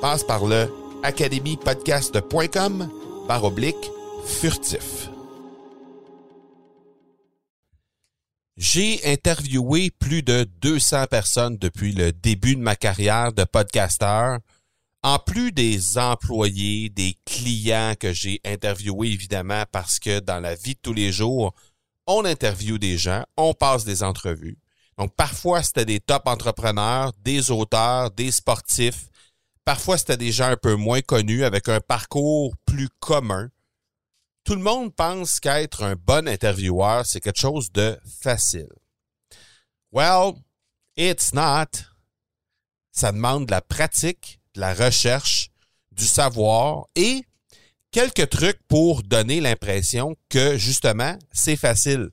Passe par le academypodcast.com par oblique furtif. J'ai interviewé plus de 200 personnes depuis le début de ma carrière de podcasteur. En plus des employés, des clients que j'ai interviewés évidemment parce que dans la vie de tous les jours, on interviewe des gens, on passe des entrevues. Donc, parfois, c'était des top entrepreneurs, des auteurs, des sportifs. Parfois, c'était des gens un peu moins connus avec un parcours plus commun. Tout le monde pense qu'être un bon intervieweur, c'est quelque chose de facile. Well, it's not. Ça demande de la pratique, de la recherche, du savoir et quelques trucs pour donner l'impression que, justement, c'est facile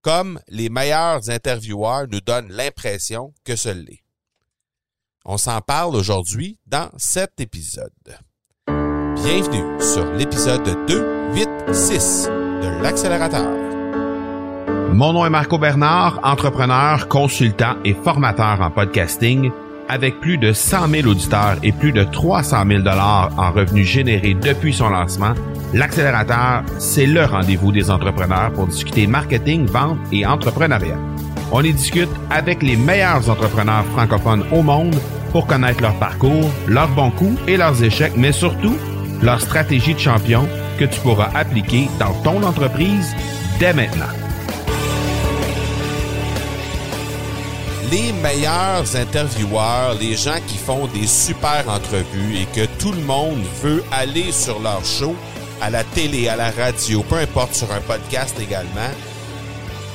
comme les meilleurs intervieweurs nous donnent l'impression que ce l'est. On s'en parle aujourd'hui dans cet épisode. Bienvenue sur l'épisode 286 de l'accélérateur. Mon nom est Marco Bernard, entrepreneur, consultant et formateur en podcasting avec plus de 100 000 auditeurs et plus de 300 000 dollars en revenus générés depuis son lancement, l'accélérateur, c'est le rendez-vous des entrepreneurs pour discuter marketing, vente et entrepreneuriat. On y discute avec les meilleurs entrepreneurs francophones au monde pour connaître leur parcours, leurs bons coups et leurs échecs, mais surtout leur stratégie de champion que tu pourras appliquer dans ton entreprise dès maintenant. les meilleurs intervieweurs, les gens qui font des super entrevues et que tout le monde veut aller sur leur show, à la télé, à la radio, peu importe, sur un podcast également,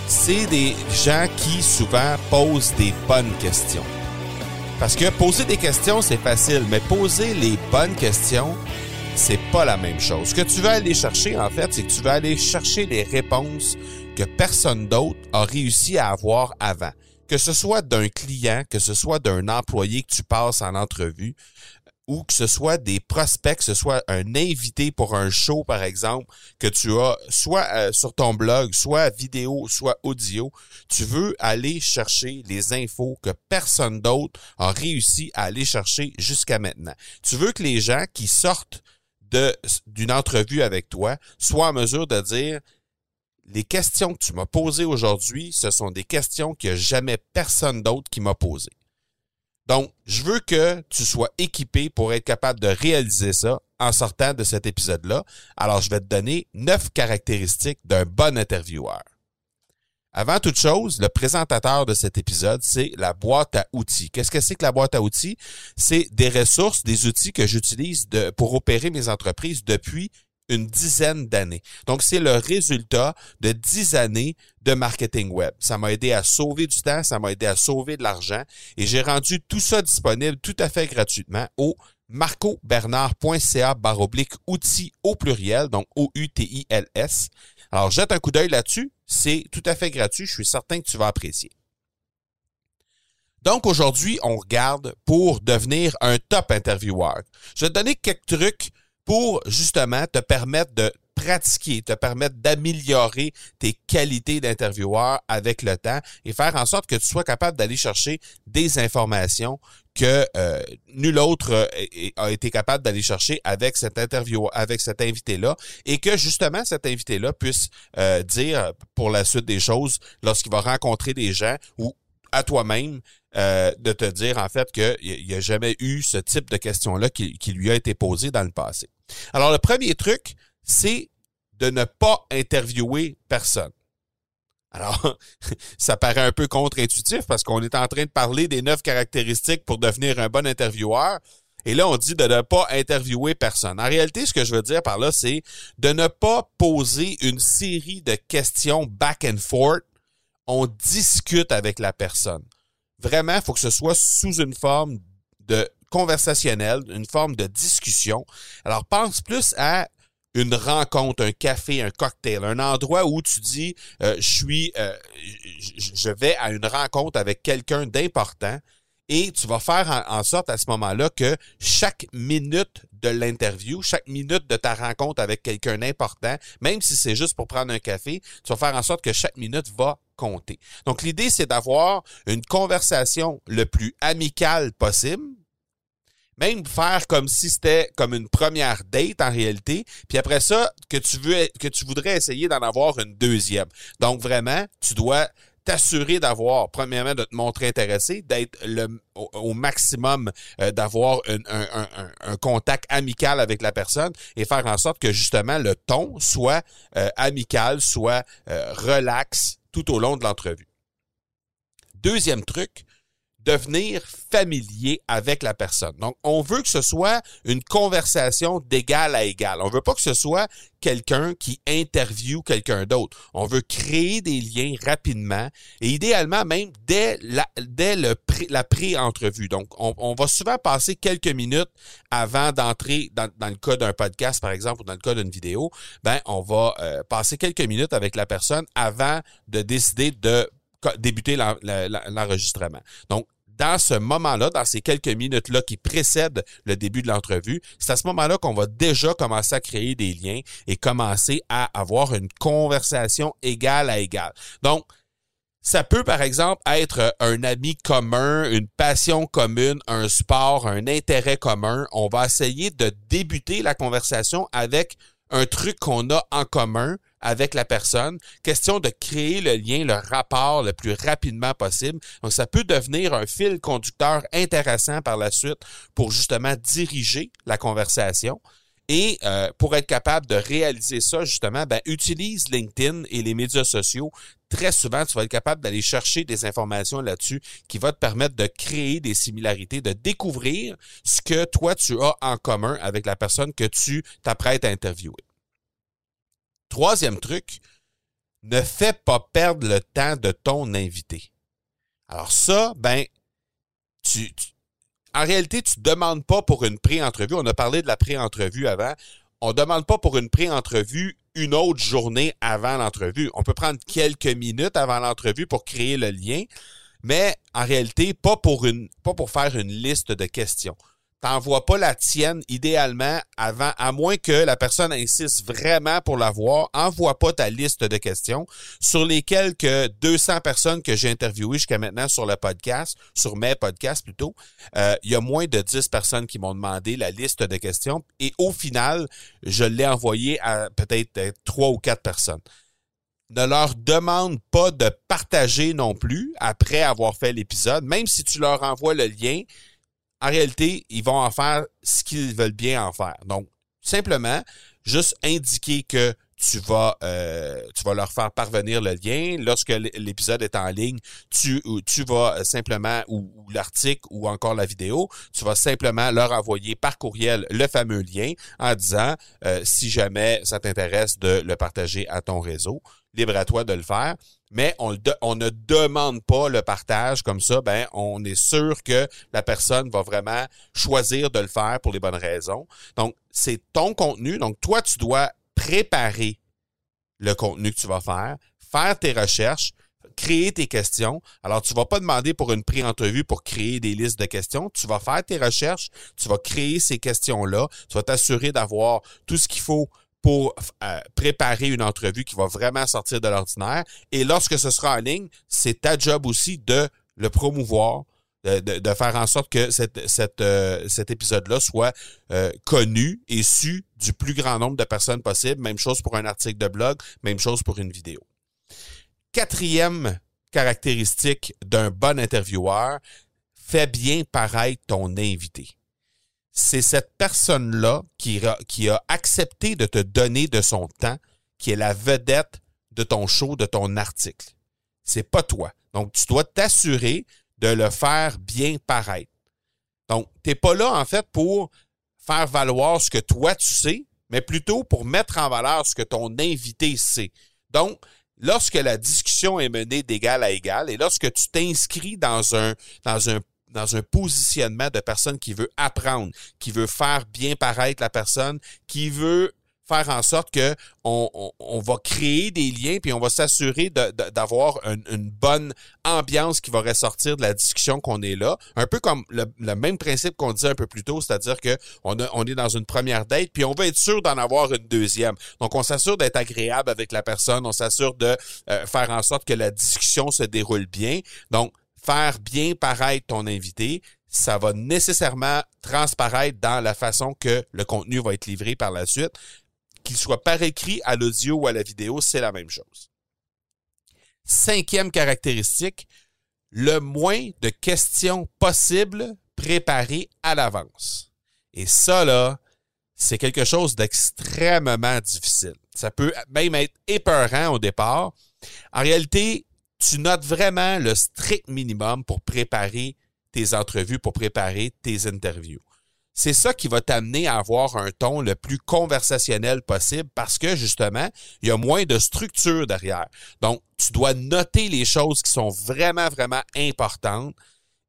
c'est des gens qui souvent posent des bonnes questions. Parce que poser des questions, c'est facile, mais poser les bonnes questions, c'est pas la même chose. Ce que tu veux aller chercher, en fait, c'est que tu vas aller chercher les réponses que personne d'autre a réussi à avoir avant que ce soit d'un client, que ce soit d'un employé que tu passes en entrevue, ou que ce soit des prospects, que ce soit un invité pour un show, par exemple, que tu as soit euh, sur ton blog, soit vidéo, soit audio, tu veux aller chercher les infos que personne d'autre a réussi à aller chercher jusqu'à maintenant. Tu veux que les gens qui sortent d'une entrevue avec toi soient en mesure de dire les questions que tu m'as posées aujourd'hui, ce sont des questions a jamais personne d'autre qui m'a posées. Donc, je veux que tu sois équipé pour être capable de réaliser ça en sortant de cet épisode-là. Alors, je vais te donner neuf caractéristiques d'un bon intervieweur. Avant toute chose, le présentateur de cet épisode, c'est la boîte à outils. Qu'est-ce que c'est que la boîte à outils? C'est des ressources, des outils que j'utilise pour opérer mes entreprises depuis une dizaine d'années. Donc, c'est le résultat de dix années de marketing web. Ça m'a aidé à sauver du temps, ça m'a aidé à sauver de l'argent et j'ai rendu tout ça disponible tout à fait gratuitement au marcobernard.ca baroblique outils au pluriel, donc O-U-T-I-L-S. Alors, jette un coup d'œil là-dessus. C'est tout à fait gratuit. Je suis certain que tu vas apprécier. Donc, aujourd'hui, on regarde pour devenir un top intervieweur. Je vais te donner quelques trucs pour justement te permettre de pratiquer, te permettre d'améliorer tes qualités d'intervieweur avec le temps et faire en sorte que tu sois capable d'aller chercher des informations que euh, nul autre euh, a été capable d'aller chercher avec cet interview, avec cet invité-là, et que justement cet invité-là puisse euh, dire pour la suite des choses lorsqu'il va rencontrer des gens ou à toi-même de te dire en fait qu'il n'y a jamais eu ce type de question-là qui, qui lui a été posé dans le passé. Alors le premier truc, c'est de ne pas interviewer personne. Alors, ça paraît un peu contre-intuitif parce qu'on est en train de parler des neuf caractéristiques pour devenir un bon intervieweur. Et là, on dit de ne pas interviewer personne. En réalité, ce que je veux dire par là, c'est de ne pas poser une série de questions back and forth. On discute avec la personne. Vraiment, il faut que ce soit sous une forme de conversationnelle, une forme de discussion. Alors, pense plus à une rencontre, un café, un cocktail, un endroit où tu dis euh, je suis euh, je vais à une rencontre avec quelqu'un d'important et tu vas faire en, sorte à ce moment-là que chaque minute de l'interview, chaque minute de ta rencontre avec quelqu'un d'important, même si c'est juste pour prendre un café, tu vas faire en sorte que chaque minute va compter. Donc l'idée c'est d'avoir une conversation le plus amicale possible même faire comme si c'était comme une première date en réalité, puis après ça que tu veux que tu voudrais essayer d'en avoir une deuxième. Donc vraiment, tu dois t'assurer d'avoir, premièrement, de te montrer intéressé, d'être le au, maximum, euh, d'avoir un, un, contact amical avec la personne et faire en sorte que justement le ton soit euh, amical, soit euh, relax tout au long de l'entrevue. Deuxième truc, devenir familier avec la personne. Donc, on veut que ce soit une conversation d'égal à égal. On veut pas que ce soit quelqu'un qui interviewe quelqu'un d'autre. On veut créer des liens rapidement et idéalement même dès la, dès le la pré-entrevue. Donc, on, va souvent passer quelques minutes avant d'entrer dans, dans, le cas d'un podcast, par exemple, ou dans le cas d'une vidéo. Ben, on va euh, passer quelques minutes avec la personne avant de décider de débuter l'enregistrement. Donc, dans ce moment-là, dans ces quelques minutes-là qui précèdent le début de l'entrevue, c'est à ce moment-là qu'on va déjà commencer à créer des liens et commencer à avoir une conversation égale à égale. Donc, ça peut, par exemple, être un ami commun, une passion commune, un sport, un intérêt commun. On va essayer de débuter la conversation avec un truc qu'on a en commun avec la personne. Question de créer le lien, le rapport le plus rapidement possible. Donc, ça peut devenir un fil conducteur intéressant par la suite pour justement diriger la conversation. Et euh, pour être capable de réaliser ça, justement, ben, utilise LinkedIn et les médias sociaux. Très souvent, tu vas être capable d'aller chercher des informations là-dessus qui va te permettre de créer des similarités, de découvrir ce que toi, tu as en commun avec la personne que tu t'apprêtes à interviewer. Troisième truc, ne fais pas perdre le temps de ton invité. Alors ça, ben, tu, en réalité, tu ne demandes pas pour une pré-entrevue. On a parlé de la pré-entrevue avant. On ne demande pas pour une pré-entrevue une autre journée avant l'entrevue. On peut prendre quelques minutes avant l'entrevue pour créer le lien, mais en réalité, pas pour une, pas pour faire une liste de questions t'envoies pas la tienne idéalement avant, à moins que la personne insiste vraiment pour l'avoir, envoie pas ta liste de questions sur les quelques 200 personnes que j'ai interviewées jusqu'à maintenant sur le podcast, sur mes podcasts plutôt. Euh, il y a moins de 10 personnes qui m'ont demandé la liste de questions et au final, je l'ai envoyé à peut-être trois ou quatre personnes ne leur demande pas de partager non plus après avoir fait l'épisode, même si tu leur envoies le lien, en réalité, ils vont en faire ce qu'ils veulent bien en faire. Donc, simplement, juste indiquer que tu vas euh, tu vas leur faire parvenir le lien lorsque l'épisode est en ligne tu tu vas simplement ou, l'article ou encore la vidéo tu vas simplement leur envoyer par courriel le fameux lien en disant euh, si jamais ça t'intéresse de le partager à ton réseau libre à toi de le faire mais on, on, ne demande pas le partage comme ça, ben on est sûr que la personne va vraiment choisir de le faire pour les bonnes raisons. Donc, c'est ton contenu. Donc, toi, tu dois préparer le contenu que tu vas faire, faire tes recherches, créer tes questions. Alors, tu vas pas demander pour une pré-entrevue pour créer des listes de questions. Tu vas faire tes recherches, tu vas créer ces questions-là, tu vas t'assurer d'avoir tout ce qu'il faut pour euh, préparer une entrevue qui va vraiment sortir de l'ordinaire. Et lorsque ce sera en ligne, c'est ta job aussi de le promouvoir, de, faire en sorte que euh, cet épisode-là soit euh, connu et su du plus grand nombre de personnes possible. Même chose pour un article de blog, même chose pour une vidéo. Quatrième caractéristique d'un bon intervieweur, fais bien paraître ton invité. C'est cette personne-là qui, qui a accepté de te donner de son temps, qui est la vedette de ton show, de ton article. C'est pas toi. Donc, tu dois t'assurer de le faire bien paraître. Donc, tu n'es pas là, en fait, pour faire valoir ce que toi tu sais, mais plutôt pour mettre en valeur ce que ton invité sait. Donc, lorsque la discussion est menée d'égal à égal et lorsque tu t'inscris dans un, dans un dans un positionnement de personne qui veut apprendre, qui veut faire bien paraître la personne, qui veut faire en sorte que on, on, va créer des liens puis on va s'assurer d'avoir une, bonne ambiance qui va ressortir de la discussion qu'on est là. Un peu comme le, même principe qu'on disait un peu plus tôt, c'est-à-dire que on, on est dans une première date puis on va être sûr d'en avoir une deuxième. Donc on s'assure d'être agréable avec la personne, on s'assure de euh, faire en sorte que la discussion se déroule bien. Donc faire bien paraître ton invité, ça va nécessairement transparaître dans la façon que le contenu va être livré par la suite qu'il soit par écrit, à l'audio ou à la vidéo, c'est la même chose. Cinquième caractéristique, le moins de questions possibles préparées à l'avance. Et ça, là, c'est quelque chose d'extrêmement difficile. Ça peut même être épeurant au départ. En réalité, tu notes vraiment le strict minimum pour préparer tes entrevues, pour préparer tes interviews c'est ça qui va t'amener à avoir un ton le plus conversationnel possible parce que justement, il y a moins de structure derrière. Donc, tu dois noter les choses qui sont vraiment, vraiment importantes.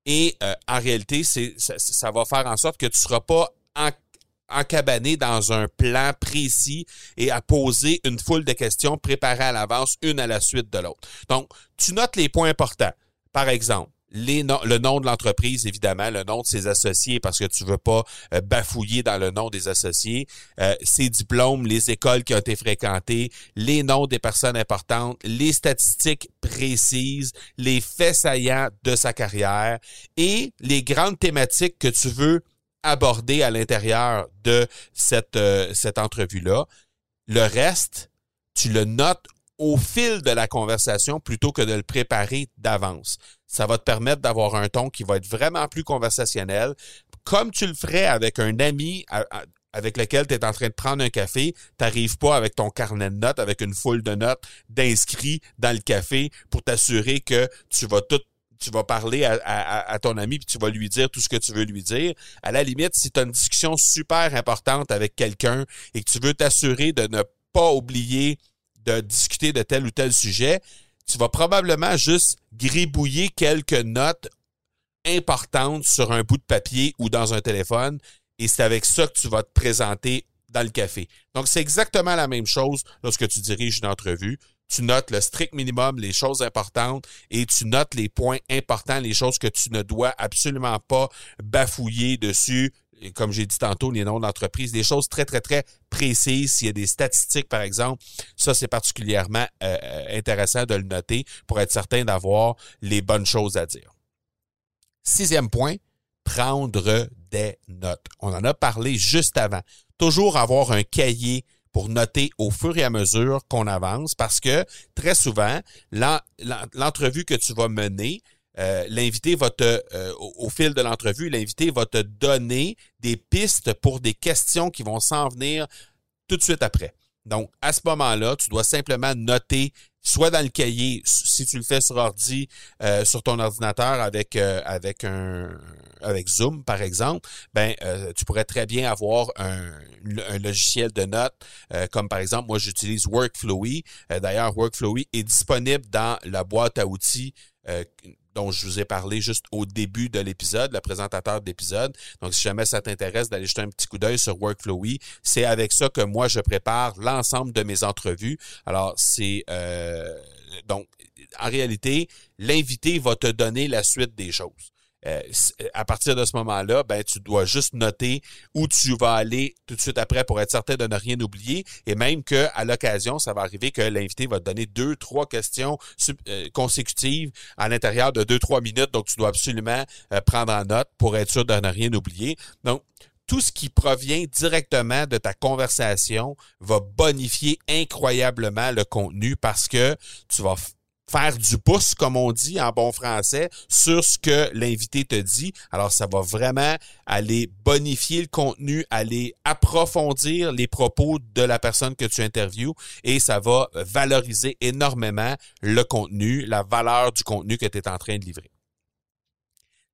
Et euh, en réalité, ça, va faire en sorte que tu ne seras pas en, encabané dans un plan précis et à poser une foule de questions préparées à l'avance, une à la suite de l'autre. Donc, tu notes les points importants. Par exemple, le nom de l'entreprise, évidemment, le nom de ses associés, parce que tu veux pas euh, bafouiller dans le nom des associés, euh, ses diplômes, les écoles qui ont été fréquentées, les noms des personnes importantes, les statistiques précises, les faits saillants de sa carrière et les grandes thématiques que tu veux aborder à l'intérieur de cette, euh, cette entrevue-là. Le reste, tu le notes au fil de la conversation plutôt que de le préparer d'avance. Ça va te permettre d'avoir un ton qui va être vraiment plus conversationnel, comme tu le ferais avec un ami avec lequel tu es en train de prendre un café, t'arrives pas avec ton carnet de notes, avec une foule de notes d'inscrits dans le café pour t'assurer que tu vas tout tu vas parler à, ton ami puis tu vas lui dire tout ce que tu veux lui dire. À la limite, si tu as une discussion super importante avec quelqu'un et que tu veux t'assurer de ne pas oublier de discuter de tel ou tel sujet, tu vas probablement juste gribouiller quelques notes importantes sur un bout de papier ou dans un téléphone et c'est avec ça que tu vas te présenter dans le café. Donc, c'est exactement la même chose lorsque tu diriges une entrevue. Tu notes le strict minimum, les choses importantes, et tu notes les points importants, les choses que tu ne dois absolument pas bafouiller dessus, comme j'ai dit tantôt, les noms d'entreprise, des choses très, très, très précises. S'il y a des statistiques, par exemple, ça, c'est particulièrement euh, euh, intéressant de le noter pour être certain d'avoir les bonnes choses à dire. Sixième point, prendre des notes. On en a parlé juste avant. Toujours avoir un cahier pour noter au fur et à mesure qu'on avance parce que très souvent, l'entrevue que tu vas mener, euh, l'invité va te, euh, au, fil de l'entrevue, l'invité va te donner des pistes pour des questions qui vont s'en venir tout de suite après. Donc, à ce moment-là, tu dois simplement noter, soit dans le cahier, si tu le fais sur ordi, euh, sur ton ordinateur avec Zoom par exemple, ben tu pourrais très bien avoir un, un logiciel de notes, comme par exemple moi j'utilise Workflowy. D'ailleurs, Workflowy est disponible dans la boîte à outils dont je vous ai parlé juste au début de l'épisode, le présentateur de l'épisode. Donc, si jamais ça t'intéresse d'aller jeter un petit coup d'œil sur Workflowy, c'est avec ça que moi, je prépare l'ensemble de mes entrevues. Alors, c'est... Euh, donc, en réalité, l'invité va te donner la suite des choses. Euh, à partir de ce moment-là, ben tu dois juste noter où tu vas aller tout de suite après pour être certain de ne rien oublier. Et même que à l'occasion, ça va arriver que l'invité va te donner deux, trois questions euh, consécutives à l'intérieur de deux, trois minutes. Donc, tu dois absolument euh, prendre en note pour être sûr de ne rien oublier. Donc, tout ce qui provient directement de ta conversation va bonifier incroyablement le contenu parce que tu vas faire du pouce, comme on dit en bon français, sur ce que l'invité te dit. Alors, ça va vraiment aller bonifier le contenu, aller approfondir les propos de la personne que tu interviews et ça va valoriser énormément le contenu, la valeur du contenu que tu es en train de livrer.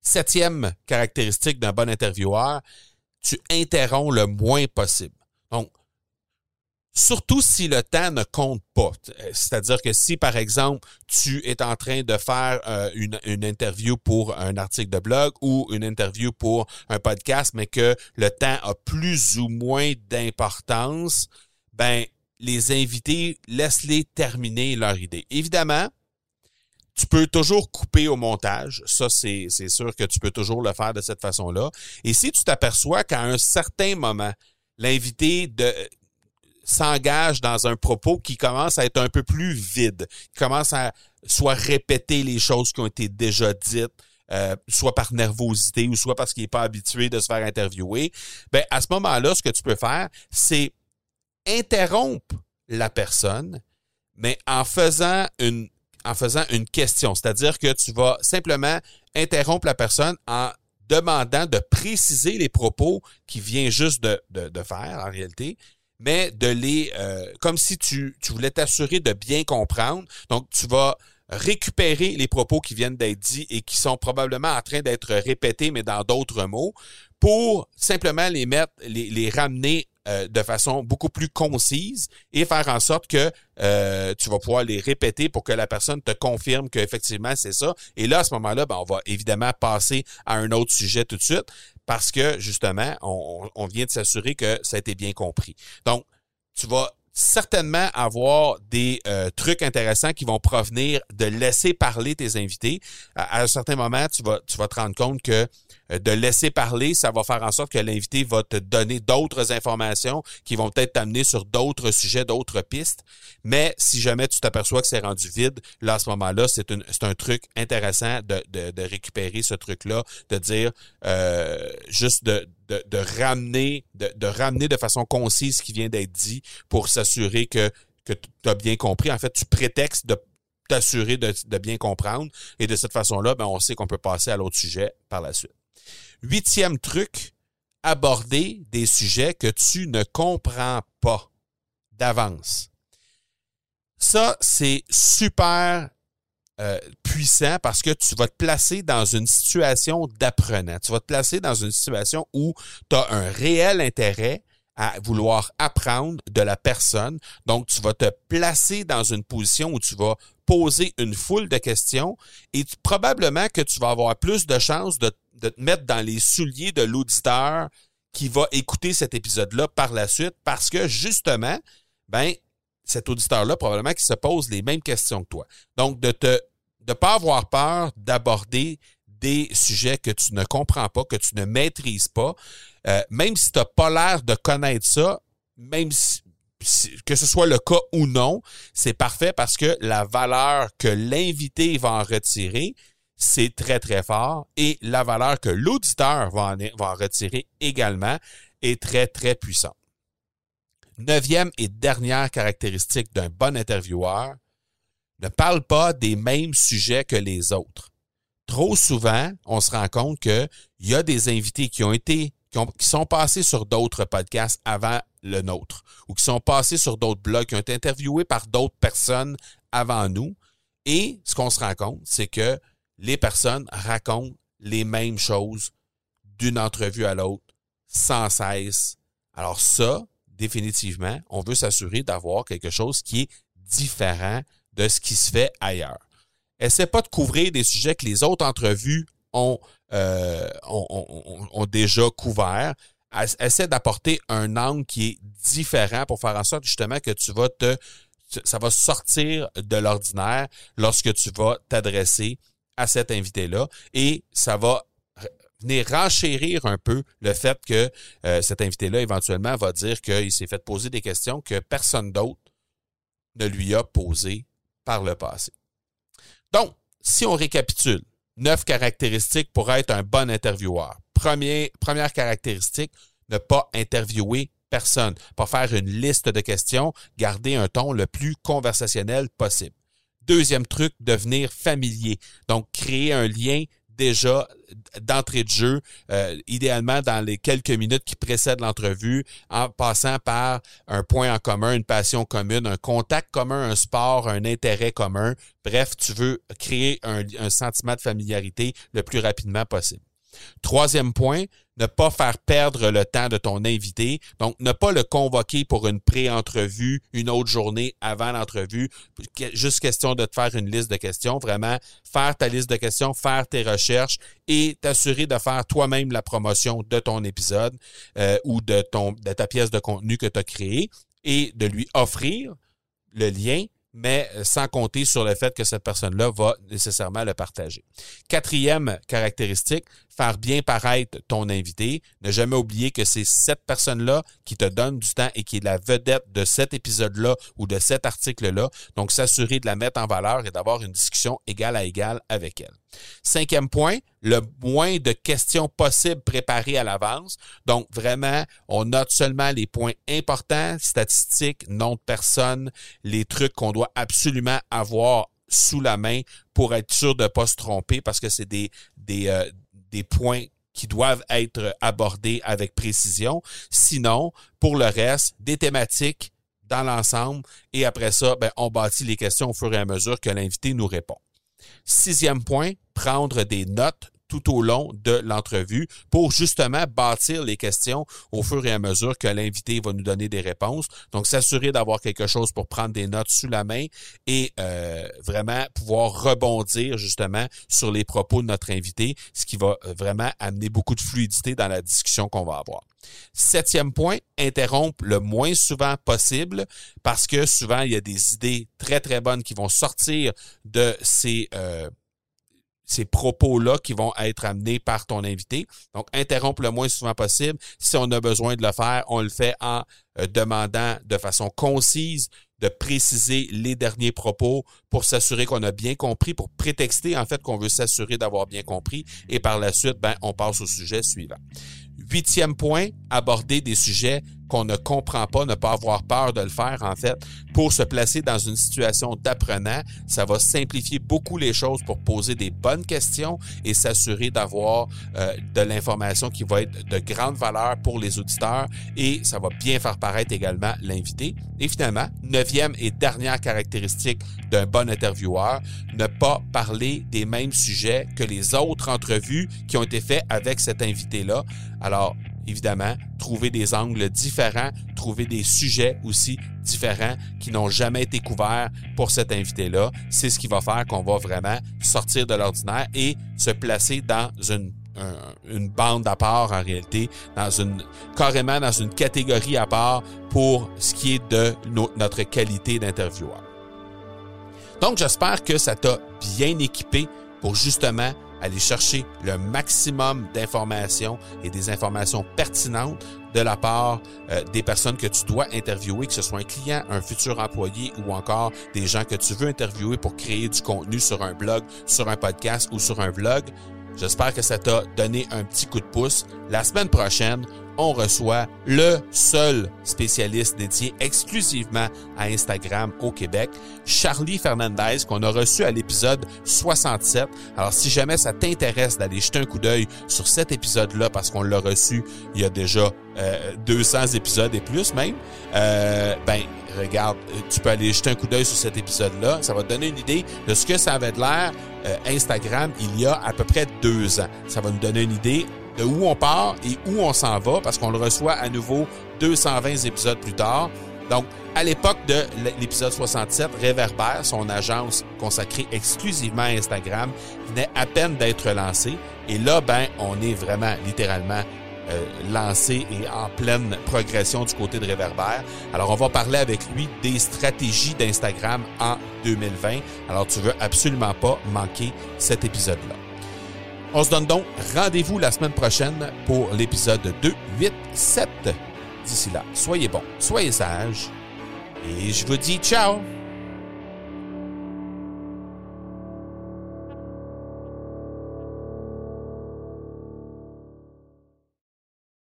Septième caractéristique d'un bon intervieweur, tu interromps le moins possible. Surtout si le temps ne compte pas. C'est-à-dire que si, par exemple, tu es en train de faire euh, une, interview pour un article de blog ou une interview pour un podcast, mais que le temps a plus ou moins d'importance, ben, les invités, laisse-les terminer leur idée. Évidemment, tu peux toujours couper au montage. Ça, c'est sûr que tu peux toujours le faire de cette façon-là. Et si tu t'aperçois qu'à un certain moment, l'invité de s'engage dans un propos qui commence à être un peu plus vide, qui commence à soit répéter les choses qui ont été déjà dites, euh, soit par nervosité ou soit parce qu'il n'est pas habitué de se faire interviewer, ben à ce moment-là, ce que tu peux faire, c'est interrompre la personne, mais en faisant une en faisant une question, c'est-à-dire que tu vas simplement interrompre la personne en demandant de préciser les propos qu'il vient juste de, de faire en réalité, mais de les euh, comme si tu, tu voulais t'assurer de bien comprendre. Donc, tu vas récupérer les propos qui viennent d'être dits et qui sont probablement en train d'être répétés, mais dans d'autres mots, pour simplement les mettre, les, les ramener euh, de façon beaucoup plus concise et faire en sorte que euh, tu vas pouvoir les répéter pour que la personne te confirme qu'effectivement c'est ça. Et là, à ce moment-là, ben, on va évidemment passer à un autre sujet tout de suite parce que justement, on, on vient de s'assurer que ça a été bien compris. Donc, tu vas certainement avoir des euh, trucs intéressants qui vont provenir de laisser parler tes invités. À, un certain moment, tu vas, tu vas te rendre compte que euh, de laisser parler, ça va faire en sorte que l'invité va te donner d'autres informations qui vont peut-être t'amener sur d'autres sujets, d'autres pistes. Mais si jamais tu t'aperçois que c'est rendu vide, là, à ce moment-là, c'est un truc intéressant de, de, récupérer ce truc-là, de dire euh, juste de, de, ramener, de, de, ramener de façon concise ce qui vient d'être dit pour s'assurer que, que tu as bien compris. En fait, tu prétextes de t'assurer de, de, bien comprendre. Et de cette façon-là, ben, on sait qu'on peut passer à l'autre sujet par la suite. Huitième truc, aborder des sujets que tu ne comprends pas d'avance. Ça, c'est super euh, puissant parce que tu vas te placer dans une situation d'apprenant. Tu vas te placer dans une situation où tu as un réel intérêt à vouloir apprendre de la personne. Donc, tu vas te placer dans une position où tu vas poser une foule de questions et probablement que tu vas avoir plus de chances de, de te mettre dans les souliers de l'auditeur qui va écouter cet épisode-là par la suite parce que justement, ben, cet auditeur-là, probablement qu'il se pose les mêmes questions que toi. Donc, de te de pas avoir peur d'aborder des sujets que tu ne comprends pas, que tu ne maîtrises pas, euh, même si tu n'as pas l'air de connaître ça, même si, que ce soit le cas ou non, c'est parfait parce que la valeur que l'invité va en retirer, c'est très, très fort et la valeur que l'auditeur va va en retirer également est très, très puissante. Neuvième et dernière caractéristique d'un bon intervieweur, ne parle pas des mêmes sujets que les autres. Trop souvent, on se rend compte qu'il y a des invités qui ont été, qui, sont passés sur d'autres podcasts avant le nôtre, ou qui sont passés sur d'autres blogs, qui ont été interviewés par d'autres personnes avant nous. Et ce qu'on se rend compte, c'est que les personnes racontent les mêmes choses d'une entrevue à l'autre sans cesse. Alors ça, définitivement, on veut s'assurer d'avoir quelque chose qui est différent de ce qui se fait ailleurs. Essaie pas de couvrir des sujets que les autres entrevues ont, euh, déjà couverts. Essaie d'apporter un angle qui est différent pour faire en sorte justement que tu vas te ça va sortir de l'ordinaire lorsque tu vas t'adresser à cet invité-là et ça va venir renchérir un peu le fait que euh, cet invité-là, éventuellement, va dire qu'il s'est fait poser des questions que personne d'autre ne lui a posées par le passé. Donc, si on récapitule, neuf caractéristiques pour être un bon intervieweur. première caractéristique, ne pas interviewer personne, pas faire une liste de questions, garder un ton le plus conversationnel possible. Deuxième truc, devenir familier. Donc, créer un lien déjà d'entrée de jeu, euh, idéalement dans les quelques minutes qui précèdent l'entrevue, en passant par un point en commun, une passion commune, un contact commun, un sport, un intérêt commun. Bref, tu veux créer un sentiment de familiarité le plus rapidement possible. Troisième point, ne pas faire perdre le temps de ton invité. Donc, ne pas le convoquer pour une pré-entrevue une autre journée avant l'entrevue. Juste question de te faire une liste de questions. Vraiment, faire ta liste de questions, faire tes recherches et t'assurer de faire toi-même la promotion de ton épisode euh, ou de, de ta pièce de contenu que tu as créée et de lui offrir le lien mais euh, sans compter sur le fait que cette personne-là va nécessairement le partager. Quatrième caractéristique, faire bien paraître ton invité. Ne jamais oublier que c'est cette personne-là qui te donne du temps et qui est la vedette de cet épisode-là ou de cet article-là. Donc, s'assurer de la mettre en valeur et d'avoir une discussion égale à égale avec elle. Cinquième point, le moins de questions possibles préparées à l'avance. Donc, vraiment, on note seulement les points importants, statistiques, nom de personne, les trucs qu'on doit absolument avoir sous la main pour être sûr de ne pas se tromper parce que c'est des, des, euh, des points qui doivent être abordés avec précision. Sinon, pour le reste, des thématiques dans l'ensemble et après ça, ben, on bâtit les questions au fur et à mesure que l'invité nous répond. Sixième point, prendre des notes tout au long de l'entrevue pour justement bâtir les questions au fur et à mesure que l'invité va nous donner des réponses. Donc, s'assurer d'avoir quelque chose pour prendre des notes sous la main et euh, vraiment pouvoir rebondir justement sur les propos de notre invité, ce qui va euh, vraiment amener beaucoup de fluidité dans la discussion qu'on va avoir. Septième point, interrompre le moins souvent possible parce que souvent, il y a des idées très, très bonnes qui vont sortir de ces... Euh, ces propos-là qui vont être amenés par ton invité. Donc, interrompre le moins souvent possible. Si on a besoin de le faire, on le fait en euh, demandant de façon concise de préciser les derniers propos pour s'assurer qu'on a bien compris, pour prétexter en fait qu'on veut s'assurer d'avoir bien compris et par la suite, ben, on passe au sujet suivant. Huitième point, aborder des sujets qu'on ne comprend pas, ne pas avoir peur de le faire, en fait, pour se placer dans une situation d'apprenant. Ça va simplifier beaucoup les choses pour poser des bonnes questions et s'assurer d'avoir euh, de l'information qui va être de grande valeur pour les auditeurs et ça va bien faire paraître également l'invité. Et finalement, neuvième et dernière caractéristique d'un bon intervieweur, ne pas parler des mêmes sujets que les autres entrevues qui ont été faites avec cet invité-là. Alors, évidemment, trouver des angles différents, trouver des sujets aussi différents qui n'ont jamais été couverts pour cet invité-là. C'est ce qui va faire qu'on va vraiment sortir de l'ordinaire et se placer dans une une bande à part en réalité, dans une carrément dans une catégorie à part pour ce qui est de notre qualité d'intervieweur. Donc j'espère que ça t'a bien équipé pour justement aller chercher le maximum d'informations et des informations pertinentes de la part euh, des personnes que tu dois interviewer, que ce soit un client, un futur employé ou encore des gens que tu veux interviewer pour créer du contenu sur un blog, sur un podcast ou sur un vlog. J'espère que ça t'a donné un petit coup de pouce. La semaine prochaine, on reçoit le seul spécialiste dédié exclusivement à Instagram au Québec, Charlie Fernandez, qu'on a reçu à l'épisode 67. Alors, si jamais ça t'intéresse d'aller jeter un coup d'œil sur cet épisode-là, parce qu'on l'a reçu il y a déjà 200 euh, épisodes et plus même, euh, ben regarde, tu peux aller jeter un coup d'œil sur cet épisode-là. Ça va te donner une idée de ce que ça avait de l'air euh, Instagram il y a à peu près deux ans. Ça va nous donner une idée de où on part et où on s'en va parce qu'on le reçoit à nouveau 220 épisodes plus tard. Donc, à l'époque de l'épisode 67, Réverbère, son agence consacrée exclusivement à Instagram, venait à peine d'être lancée. Et là, ben, on est vraiment littéralement euh, lancé et en pleine progression du côté de Réverbère. Alors, on va parler avec lui des stratégies d'Instagram en 2020. Alors, tu veux absolument pas manquer cet épisode-là. On se donne donc rendez-vous la semaine prochaine pour l'épisode 287. D'ici là, soyez bons, soyez sages et je vous dis ciao